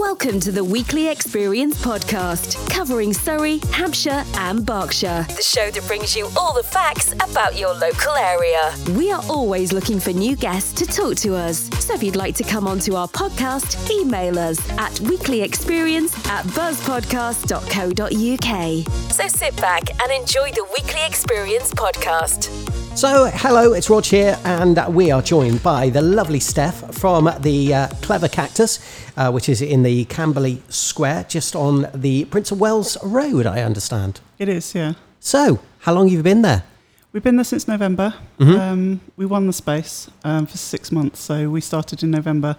Welcome to the Weekly Experience podcast, covering Surrey, Hampshire, and Berkshire. The show that brings you all the facts about your local area. We are always looking for new guests to talk to us. So if you'd like to come onto our podcast, email us at weeklyexperience at buzzpodcast.co.uk. So sit back and enjoy the Weekly Experience podcast. So, hello, it's Rog here, and we are joined by the lovely Steph from the uh, Clever Cactus, uh, which is in the Camberley Square, just on the Prince of Wales Road, I understand. It is, yeah. So, how long have you been there? We've been there since November. Mm-hmm. Um, we won the space um, for six months, so we started in November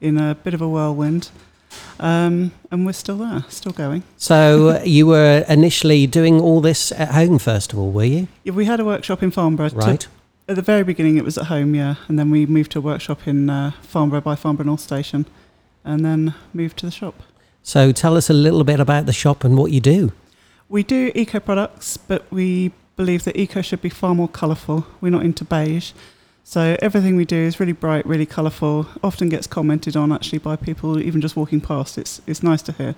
in a bit of a whirlwind. Um, and we're still there, still going. So, uh, you were initially doing all this at home, first of all, were you? Yeah, we had a workshop in Farnborough. to- Right. at the very beginning, it was at home, yeah. And then we moved to a workshop in uh, Farnborough by Farnborough North Station and then moved to the shop. So, tell us a little bit about the shop and what you do. We do eco products, but we believe that eco should be far more colourful. We're not into beige. So everything we do is really bright, really colourful, often gets commented on actually by people even just walking past. It's, it's nice to hear.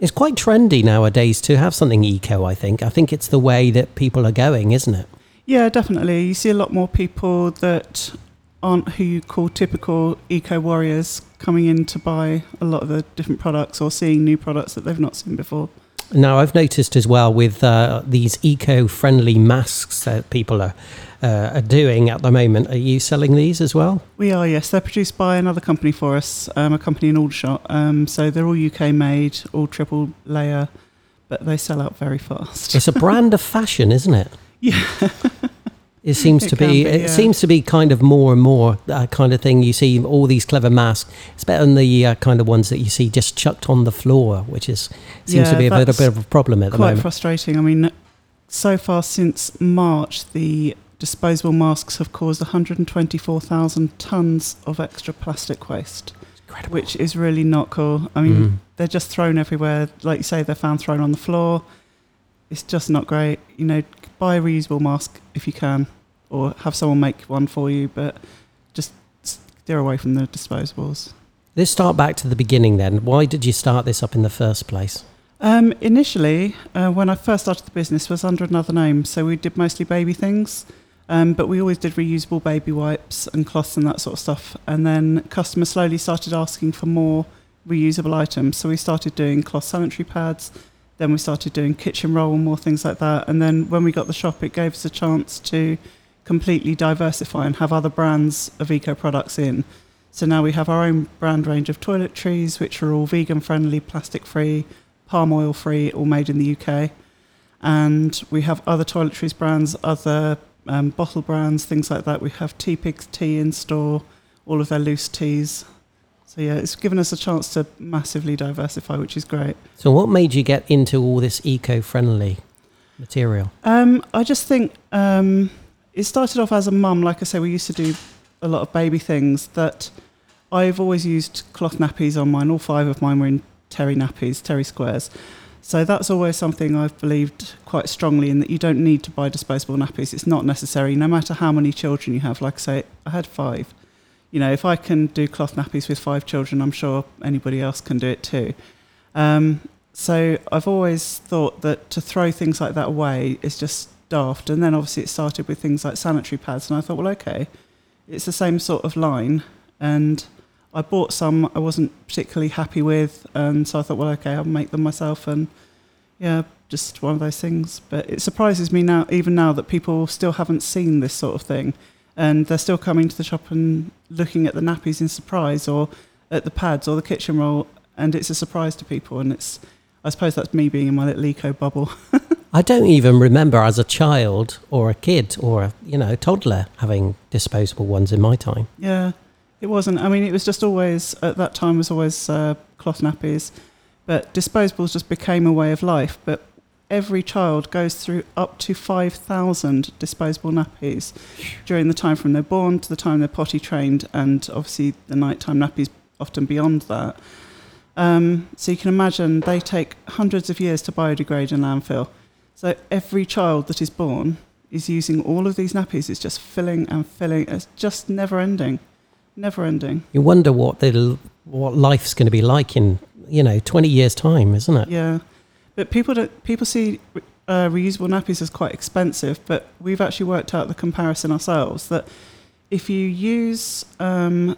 It's quite trendy nowadays to have something eco, I think. I think it's the way that people are going, isn't it? Yeah, definitely. You see a lot more people that aren't who you call typical eco warriors coming in to buy a lot of the different products or seeing new products that they've not seen before. Now, I've noticed as well with uh, these eco-friendly masks that people are, uh, are doing at the moment. Are you selling these as well? We are, yes. They're produced by another company for us, um, a company in Aldershot. Um, so they're all UK made, all triple layer, but they sell out very fast. It's a brand of fashion, isn't it? Yeah. It seems It to be. be, It yeah. seems to be kind of more and more that kind of thing. You see all these clever masks. It's better than the uh, kind of ones that you see just chucked on the floor, which is seems to be a bit, bit of a problem at the moment. Quite frustrating. I mean, so far since March, the disposable masks have caused 124,000 tonnes of extra plastic waste, Incredible. which is really not cool. I mean, Mm. they're just thrown everywhere. Like you say, they're found thrown on the floor. It's just not great. You know, buy a reusable mask if you can, or have someone make one for you, but just steer away from the disposables. Let's start back to the beginning then. Why did you start this up in the first place? Um, initially, uh, when I first started the business, was under another name, so we did mostly baby things, um, but we always did reusable baby wipes and cloths and that sort of stuff. And then customers slowly started asking for more reusable items, so we started doing cloth sanitary pads. Then we started doing kitchen roll and more things like that. And then when we got the shop, it gave us a chance to completely diversify and have other brands of eco products in. So now we have our own brand range of toiletries, which are all vegan friendly, plastic free, palm oil free, all made in the UK. And we have other toiletries brands, other um, bottle brands, things like that. We have Tea Pigs tea in store, all of their loose teas. So yeah, it's given us a chance to massively diversify, which is great. So, what made you get into all this eco-friendly material? Um, I just think um, it started off as a mum. Like I say, we used to do a lot of baby things that I've always used cloth nappies on mine. All five of mine were in terry nappies, terry squares. So that's always something I've believed quite strongly in that you don't need to buy disposable nappies. It's not necessary, no matter how many children you have. Like I say, I had five. You know, if I can do cloth nappies with five children, I'm sure anybody else can do it too. Um, so I've always thought that to throw things like that away is just daft. And then obviously it started with things like sanitary pads, and I thought, well, okay, it's the same sort of line. And I bought some I wasn't particularly happy with, and so I thought, well, okay, I'll make them myself. And yeah, just one of those things. But it surprises me now, even now, that people still haven't seen this sort of thing, and they're still coming to the shop and looking at the nappies in surprise, or at the pads or the kitchen roll, and it's a surprise to people. And it's, I suppose that's me being in my little eco bubble. I don't even remember as a child or a kid or a you know toddler having disposable ones in my time. Yeah, it wasn't. I mean, it was just always at that time was always uh, cloth nappies, but disposables just became a way of life. But every child goes through up to five thousand disposable nappies during the time from they're born to the time they're potty trained, and obviously the nighttime nappies often beyond that. Um, so you can imagine they take hundreds of years to biodegrade in landfill. So every child that is born is using all of these nappies. It's just filling and filling. It's just never ending, never ending. You wonder what the what life's going to be like in you know, 20 years' time, isn't it? Yeah, but people don't. People see uh, reusable nappies as quite expensive, but we've actually worked out the comparison ourselves that if you use um,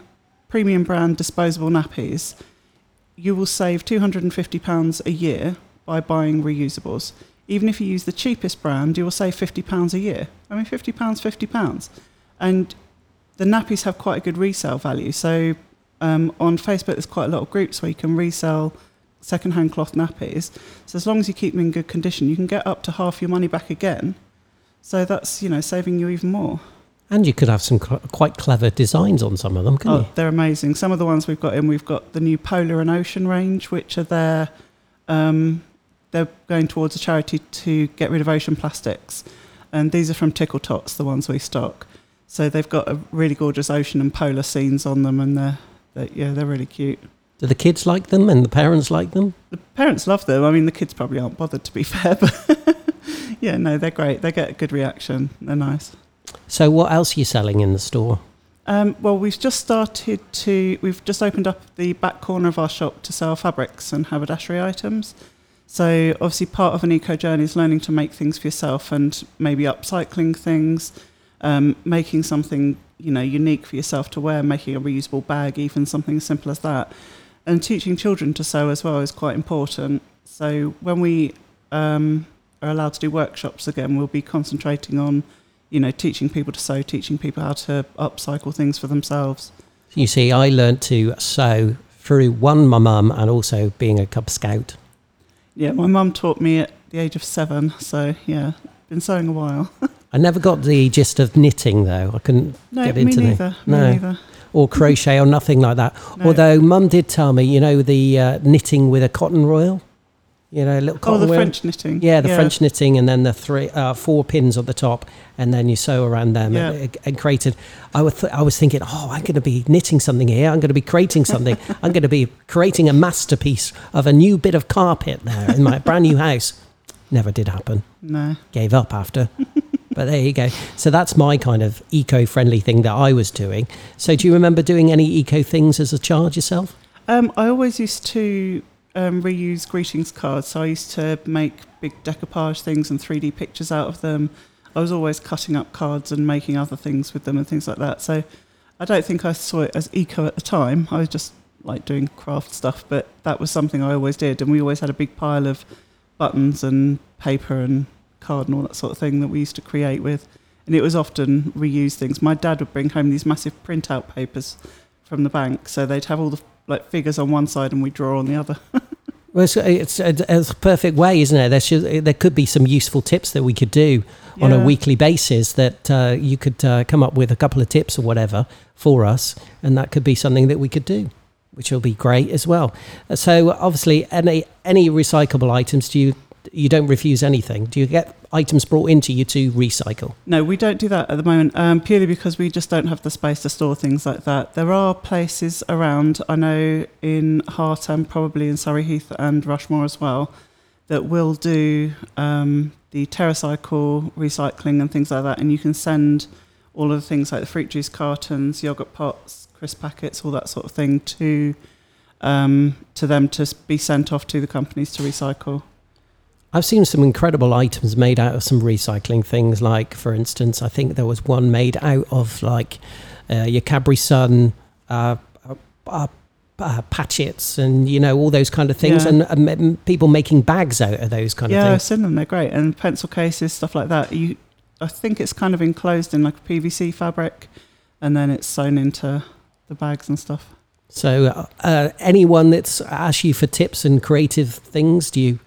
premium brand disposable nappies, you will save two hundred and fifty pounds a year by buying reusables. Even if you use the cheapest brand, you will save fifty pounds a year. I mean, fifty pounds, fifty pounds, and the nappies have quite a good resale value. So um, on Facebook, there's quite a lot of groups where you can resell second-hand cloth nappies. So as long as you keep them in good condition, you can get up to half your money back again. So that's you know saving you even more. And you could have some cl- quite clever designs on some of them, couldn't Oh, you? they're amazing. Some of the ones we've got in, we've got the new Polar and Ocean range, which are there. Um, they're going towards a charity to get rid of ocean plastics, and these are from Tickle Tots, the ones we stock. So they've got a really gorgeous ocean and polar scenes on them, and they're, they're yeah, they're really cute. Do the kids like them and the parents like them? The parents love them. I mean, the kids probably aren't bothered, to be fair, but yeah, no, they're great. They get a good reaction. They're nice. So, what else are you selling in the store? Um, well, we've just started to. We've just opened up the back corner of our shop to sell fabrics and haberdashery items. So, obviously, part of an eco journey is learning to make things for yourself and maybe upcycling things, um, making something you know unique for yourself to wear, making a reusable bag, even something as simple as that. And teaching children to sew as well is quite important. So, when we um, are allowed to do workshops again, we'll be concentrating on you know, teaching people to sew, teaching people how to upcycle things for themselves. You see, I learnt to sew through one, my mum, and also being a Cub Scout. Yeah, my mum taught me at the age of seven, so yeah, been sewing a while. I never got the gist of knitting though. I couldn't no, get me into neither. the Me no neither. or crochet or nothing like that. No. Although mum did tell me, you know, the uh, knitting with a cotton royal, you know, a little Oh, the royal. French knitting. Yeah, the French knitting, and then the three, uh, four pins at the top, and then you sew around them. Yeah. And, and created. I was, th- I was thinking, oh, I'm going to be knitting something here. I'm going to be creating something. I'm going to be creating a masterpiece of a new bit of carpet there in my brand new house. Never did happen. No. Gave up after. but there you go. So that's my kind of eco-friendly thing that I was doing. So do you remember doing any eco things as a child yourself? Um, I always used to um, reuse greetings cards. So I used to make big decoupage things and 3D pictures out of them. I was always cutting up cards and making other things with them and things like that. So I don't think I saw it as eco at the time. I was just like doing craft stuff, but that was something I always did. And we always had a big pile of buttons and paper and card and all that sort of thing that we used to create with. And it was often reused things. My dad would bring home these massive printout papers from the bank, so they'd have all the like figures on one side and we draw on the other. Well, it's, it's, a, it's a perfect way, isn't it? There should there could be some useful tips that we could do on a weekly basis. That uh, you could uh, come up with a couple of tips or whatever for us, and that could be something that we could do, which will be great as well. So obviously, any any recyclable items, do you you don't refuse anything? Do you get items brought into you to recycle? No, we don't do that at the moment, um, purely because we just don't have the space to store things like that. There are places around, I know in Hart and probably in Surrey Heath and Rushmoor as well, that will do um, the TerraCycle recycling and things like that. And you can send all of the things like the fruit juice cartons, yogurt pots, crisp packets, all that sort of thing to um, to them to be sent off to the companies to recycle. I've seen some incredible items made out of some recycling things. Like, for instance, I think there was one made out of like uh, your Capri-Sun uh, uh, uh, uh, patchets and you know all those kind of things, Yeah. and, people making bags out of those kind yeah, of I've seen them. They're great, and pencil cases, stuff like that. You, I think it's kind of enclosed in like a PVC fabric, and then it's sewn into the bags and stuff. So, uh, anyone that's asked you for tips and creative things, do you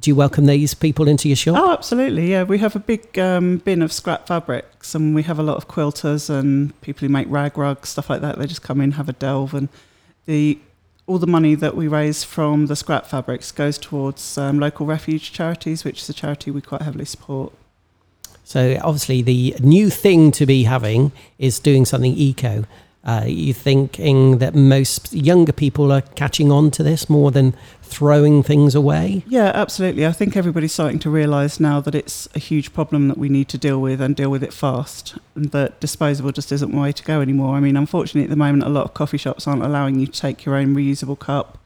do you welcome these people into your shop? Oh, absolutely. Yeah, we have a big um, bin of scrap fabrics, and we have a lot of quilters and people who make rag rugs, stuff like that. They just come in, have a delve, and the all the money that we raise from the scrap fabrics goes towards um, local refuge charities, which is a charity we quite heavily support. So obviously, the new thing to be having is doing something eco. Uh, you thinking that most younger people are catching on to this more than throwing things away? Yeah, absolutely. I think everybody's starting to realise now that it's a huge problem that we need to deal with and deal with it fast, and that disposable just isn't the way to go anymore. I mean, unfortunately, at the moment, a lot of coffee shops aren't allowing you to take your own reusable cup,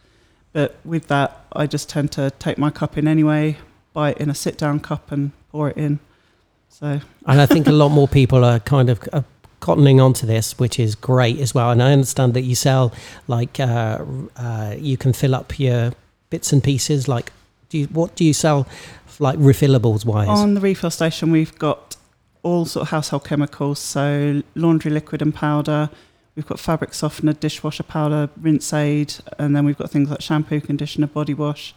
But with that, I just tend to take my cup in anyway, buy it in a sit down cup and pour it in. So And I think a lot more people are kind of uh, cottoning onto this, which is great as well. And I understand that you sell like uh, uh, you can fill up your bits and pieces. Like, do you, what do you sell, like refillables wise? on the refill station, we've got all sort of household chemicals, so laundry liquid and powder. We've got fabric softener, dishwasher powder, rinse aid, and then we've got things like shampoo, conditioner, body wash,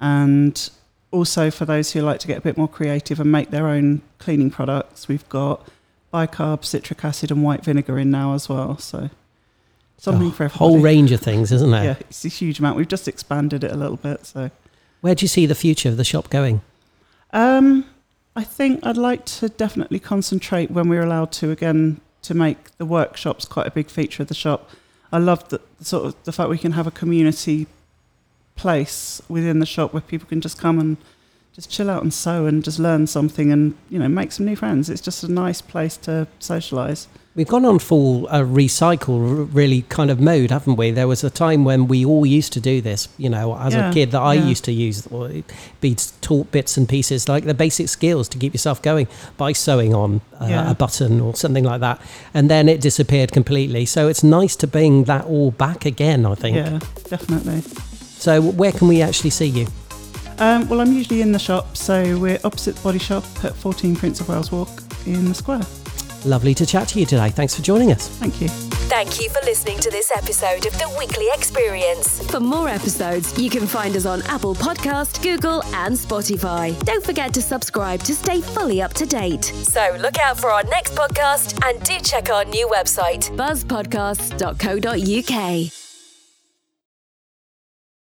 and also for those who like to get a bit more creative and make their own cleaning products, we've got bicarb, citric acid, and white vinegar in now as well. So something Oh, for a whole range of things, isn't there? Yeah, it's a huge amount. We've just expanded it a little bit. So Where do you see the future of the shop going? Um, I think I'd like to definitely concentrate when we're allowed to again to make the workshops quite a big feature of the shop. I love the sort of the fact we can have a community place within the shop where people can just come and just chill out and sew and just learn something and you know make some new friends. It's just a nice place to socialise. We've gone on full uh, recycle, really kind of mode, haven't we? There was a time when we all used to do this. You know, as Yeah, a kid, that I yeah. used to use, be taught bits and pieces like the basic skills to keep yourself going by sewing on uh, Yeah. a button or something like that, and then it disappeared completely. So it's nice to bring that all back again. I think. Yeah, definitely. So where can we actually see you? Um, well, I'm usually in the shop, so we're opposite the body shop at 14 Prince of Wales Walk in the square. Lovely to chat to you today. Thanks for joining us. Thank you. Thank you for listening to this episode of The Weekly Experience. For more episodes, you can find us on Apple Podcast, Google, and Spotify. Don't forget to subscribe to stay fully up to date. So look out for our next podcast and do check our new website, buzzpodcasts.co.uk.